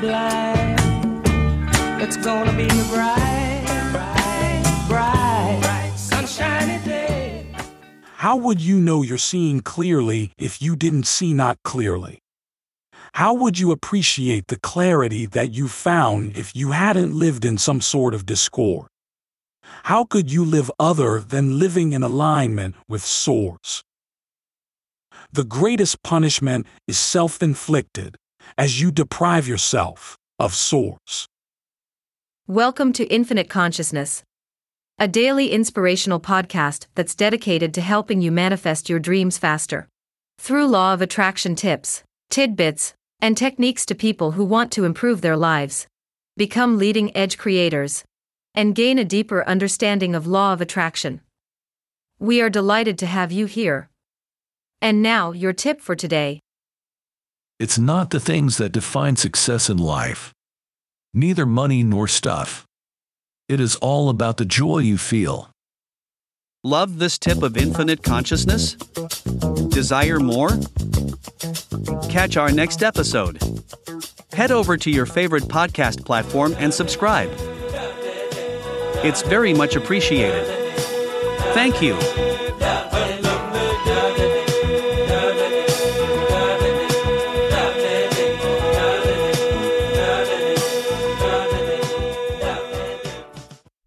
blind. It's gonna be a bright, bright, bright, sunshiny day. How would you know you're seeing clearly if you didn't see not clearly? How would you appreciate the clarity that you found if you hadn't lived in some sort of discord? How could you live other than living in alignment with Source? The greatest punishment is self inflicted, as you deprive yourself of Source. Welcome to Infinite Consciousness, a daily inspirational podcast that's dedicated to helping you manifest your dreams faster. Through law of attraction tips, tidbits, and techniques to people who want to improve their lives, become leading edge creators, and gain a deeper understanding of law of attraction. We are delighted to have you here. And now, your tip for today. It's not the things that define success in life. Neither money nor stuff. It is all about the joy you feel. Love this tip of infinite consciousness? Desire more? Catch our next episode. Head over to your favorite podcast platform and subscribe. It's very much appreciated. Thank you.